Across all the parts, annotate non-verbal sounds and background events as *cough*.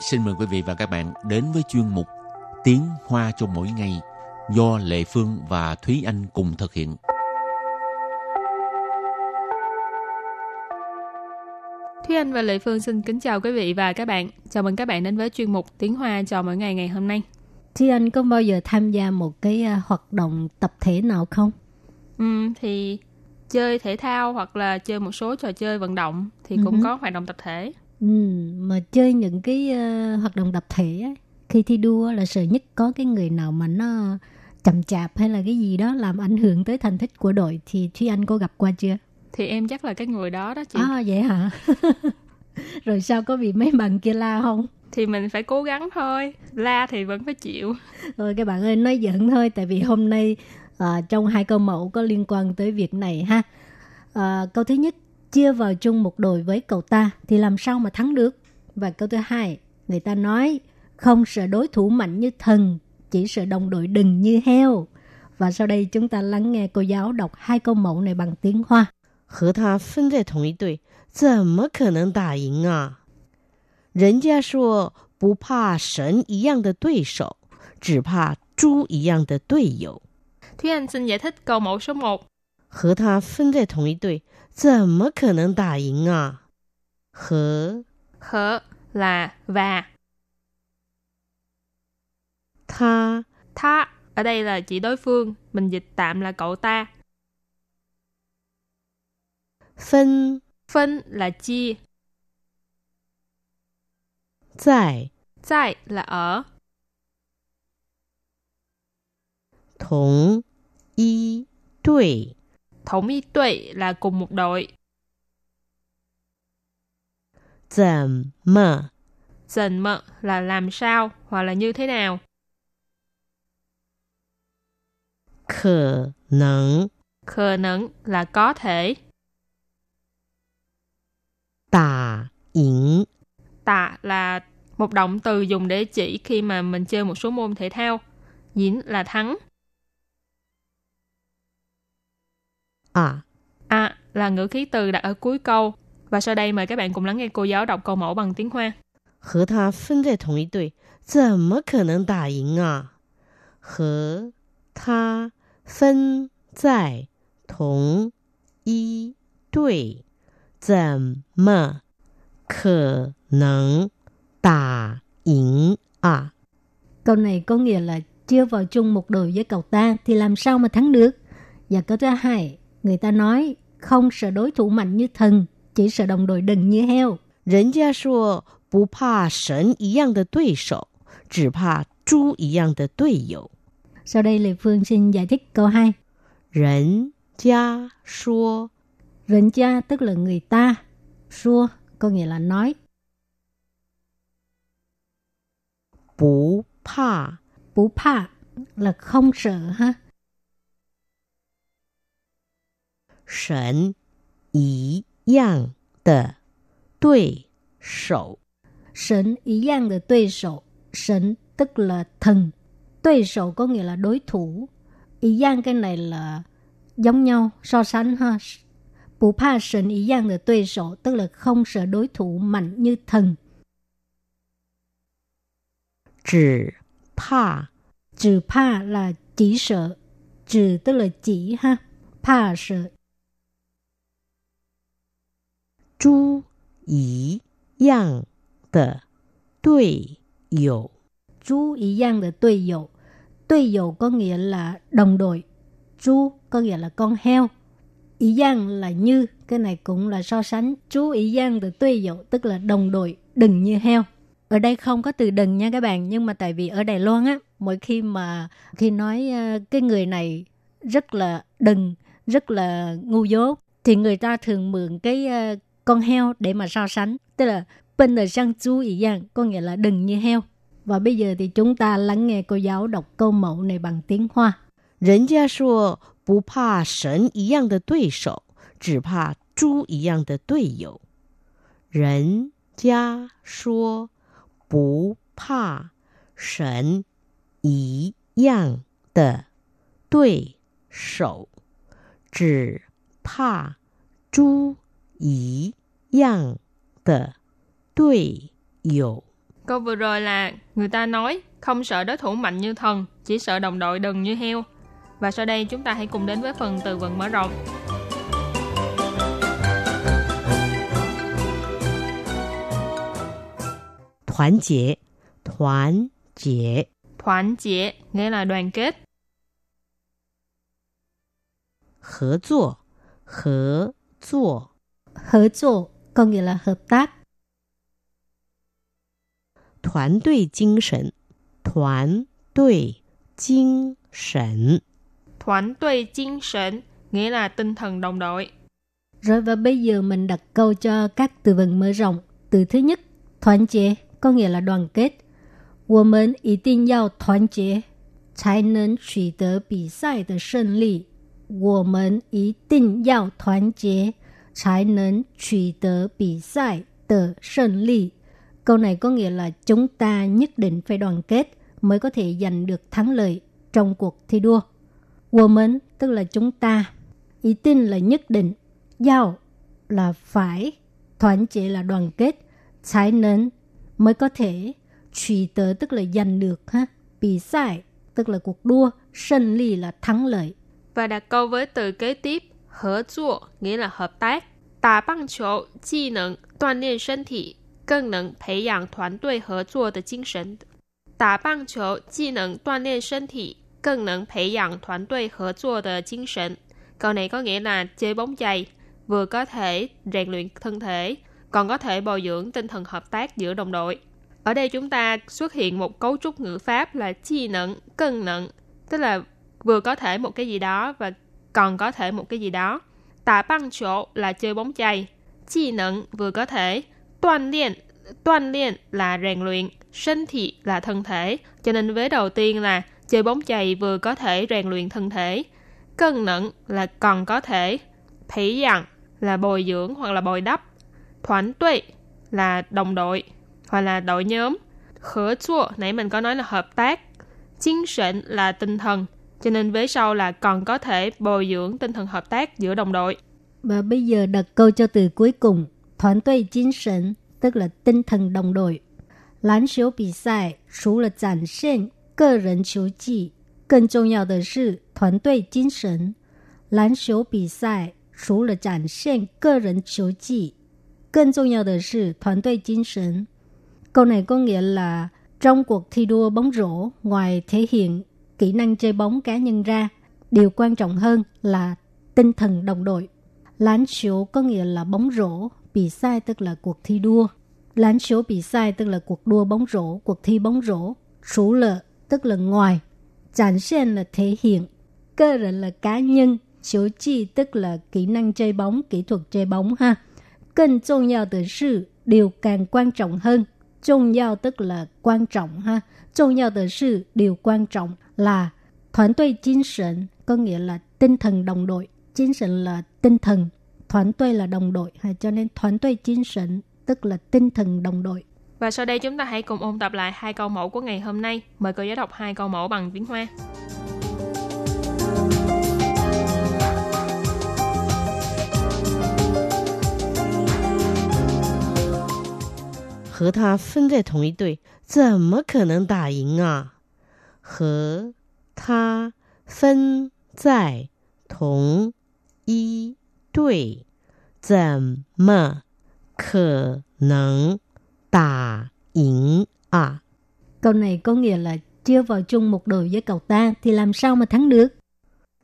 xin mời quý vị và các bạn đến với chuyên mục Tiếng Hoa cho mỗi ngày do Lệ Phương và Thúy Anh cùng thực hiện. Thúy Anh và Lệ Phương xin kính chào quý vị và các bạn. Chào mừng các bạn đến với chuyên mục Tiếng Hoa cho mỗi ngày ngày hôm nay. Thúy Anh có bao giờ tham gia một cái uh, hoạt động tập thể nào không? Ừ, thì chơi thể thao hoặc là chơi một số trò chơi vận động thì cũng uh-huh. có hoạt động tập thể. Ừ, mà chơi những cái uh, hoạt động tập thể ấy, khi thi đua là sợ nhất có cái người nào mà nó chậm chạp hay là cái gì đó làm ảnh hưởng tới thành tích của đội thì Thúy Anh có gặp qua chưa? Thì em chắc là cái người đó đó chị. À vậy hả? *laughs* Rồi sao có bị mấy bạn kia la không? Thì mình phải cố gắng thôi. La thì vẫn phải chịu. Rồi các bạn ơi nói giỡn thôi tại vì hôm nay uh, trong hai câu mẫu có liên quan tới việc này ha. Uh, câu thứ nhất chia vào chung một đội với cậu ta thì làm sao mà thắng được? Và câu thứ hai, người ta nói không sợ đối thủ mạnh như thần, chỉ sợ đồng đội đừng như heo. Và sau đây chúng ta lắng nghe cô giáo đọc hai câu mẫu này bằng tiếng Hoa. 和他分在同一队，怎么可能打赢啊？人家说不怕神一样的对手，只怕猪一样的队友。 Thúy Anh xin giải thích câu mẫu số 1. 和他分在同一队，怎么可能打赢啊？和 Hở là và. 他 Tha ở đây là chỉ đối phương, mình dịch tạm là cậu ta. 分 Phân là chia, 在 tại là ở, 同一队， thống y tuệ là cùng một đội, 怎么 dần mợ là làm sao hoặc là như thế nào, 可能 khờ nẫn là có thể, 打赢？ tạ là một động từ dùng để chỉ khi mà mình chơi một số môn thể thao, diễn là thắng, 啊， à là ngữ khí từ đặt ở cuối câu. Và sau đây mời các bạn cùng lắng nghe cô giáo đọc câu mẫu bằng tiếng Hoa. 和他分在同一队，怎么可能打赢啊？和他分在同一队，怎么可能打赢啊？ Câu này có nghĩa là chia vào chung một đội với cậu ta thì làm sao mà thắng được? Và câu thứ hai, người ta nói không sợ đối thủ mạnh như thần, chỉ sợ đồng đội đừng như heo. 人家说不怕神一样的对手，只怕猪一样的队友。 Sau đây Lê Phương xin giải thích câu 2. 人家说 Rịnh cha tức là người ta, xua có nghĩa là nói, 不怕 bú pa là không sợ ha. 神一样的对手， Sỉnh ý yang là đối手, sỉnh tức là thần, đối手có nghĩa là đối thủ. Ý yang cái này là giống nhau, so sánh ha. Bù pa sỉnh ý yang là đối手, tức là không sợ đối thủ mạnh như thần. 只怕 Trừ pa là chỉ sợ, trừ tức là chỉ ha. Pa sợ, 猪一样的队友。 chú ý yang là đối友. Đối友có nghĩa là đồng đội. Chú có nghĩa là con heo. Ý yang là như, cái này cũng là so sánh. Chú ý yang là đối友, tức là đồng đội, đừng như heo. Ở đây không có từ đừng nha các bạn, nhưng mà tại vì ở Đài Loan á, mỗi khi mà khi nói ờ, cái người này rất là đừng, rất là ngu dốt, thì người ta thường mượn cái ờ, con heo để mà so sánh. Tức là bên là sang chú ý yang, có nghĩa là đừng như heo. Và bây giờ thì chúng ta lắng nghe cô giáo đọc câu mẫu này bằng tiếng Hoa. 人家说不怕神一样的对手，只怕猪一样的队友。人家说不怕神一样的对手，只怕猪一 样的队友。 Câu vừa rồi là người ta nói không sợ đối thủ mạnh như thần, chỉ sợ đồng đội đần như heo. Và sau đây chúng ta hãy cùng đến với phần từ vựng mở rộng.团结，团结， Thoản chế nghĩa là đoàn kết. 合作，合作， Hợp tác có nghĩa là hợp tác. 团队精神，团队精神， Thoản tuệ精神nghĩa là tinh thần đồng đội. Rồi và bây giờ mình đặt câu cho các từ vựng mở rộng. Từ thứ nhất, thoán chế có nghĩa là đoàn kết. 我们一定要团结，才能取得比赛的胜利。我们一定要团结， 才能取得比赛的胜利。Câu này có nghĩa là chúng ta nhất định phải đoàn kết mới có thể giành được thắng lợi trong cuộc thi đua. 我们 tức là chúng ta, ý tin là nhất định, giao là phải, thoản chế là đoàn kết,才能mới có thể, truy tớ tức là giành được ha, bị sai tức là cuộc đua,胜利 là thắng lợi. Và đặt câu với từ kế tiếp, hợp tác nghĩa là hợp tác. Đá bóng球既能锻炼身体，更能培养团队合作的精神。打棒球既能锻炼身体，更能培养团队合作的精神。Câu này có nghĩa là chơi bóng chày vừa có thể rèn luyện thân thể, còn có thể bồi dưỡng tinh thần hợp tác giữa đồng đội. Ở đây chúng ta xuất hiện một cấu trúc ngữ pháp là chi nận, cân nận, tức là vừa có thể một cái gì đó và còn có thể một cái gì đó. Tạ băng chỗ là chơi bóng chày, chi năng vừa có thể, toàn luyện, toàn luyện là rèn luyện sinh thị là thân thể. Cho nên vế đầu tiên là chơi bóng chày vừa có thể rèn luyện thân thể. Cân nẫn là còn có thể, thủy dặn là bồi dưỡng hoặc là bồi đắp. Thoản tuệ là đồng đội hoặc là đội nhóm. Khở chua, nãy mình có nói là hợp tác. Chính sệnh là tinh thần, cho nên vế sau là còn có thể bồi dưỡng tinh thần hợp tác giữa đồng đội. Và bây giờ đặt câu cho từ cuối cùng,团队精神 tức là tinh thần đồng đội. 篮球比赛除了展现个人球技，更重要的是团队精神。篮球比赛除了展现个人球技，更重要的是团队精神。Câu này có nghĩa là trong cuộc thi đua bóng rổ, ngoài thể hiện kỹ năng chơi bóng cá nhân ra. Điều quan trọng hơn là tinh thần đồng đội. Lán chiếu có nghĩa là bóng rổ, bị sai tức là cuộc thi đua. Lán chiếu bị sai tức là cuộc đua bóng rổ, cuộc thi bóng rổ. Sủ lợ tức là ngoài. chản xen là thể hiện. Cơ rịnh là cá nhân. chiếu chi tức là kỹ năng chơi bóng, kỹ thuật chơi bóng ha. Cần trọng yếu tới sự điều càng quan trọng hơn. Trọng yếu tức là quan trọng ha. Trọng yếu tới sự điều quan trọng là团队精神 có nghĩa là tinh thần đồng đội.精神là tinh thần,团队 là đồng đội, ha. cho nên团队精神tức là tinh thần đồng đội. Và sau đây chúng ta hãy cùng ôn tập lại hai câu mẫu của ngày hôm nay. Mời cô giáo đọc hai câu mẫu bằng tiếng Hoa. 和他分在同一队，怎么可能打赢啊？ 和他分在同一队，怎么可能打赢啊？ Câu này có nghĩa là chưa vào chung một đội với cậu ta thì làm sao mà thắng được?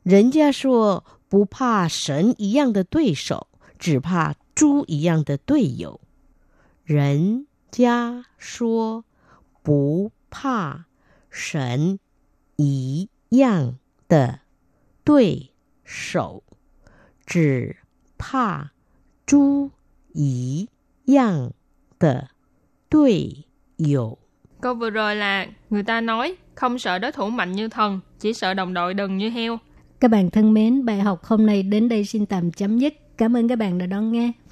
人家说不怕神一样的对手，只怕猪一样的队友。人家说不怕 神一样的对手，只怕猪一样的队友。 Câu vừa rồi là người ta nói không sợ đối thủ mạnh như thần, chỉ sợ đồng đội đần như heo. Các bạn thân mến, bài học hôm nay đến đây xin tạm chấm dứt. Cảm ơn các bạn đã đón nghe và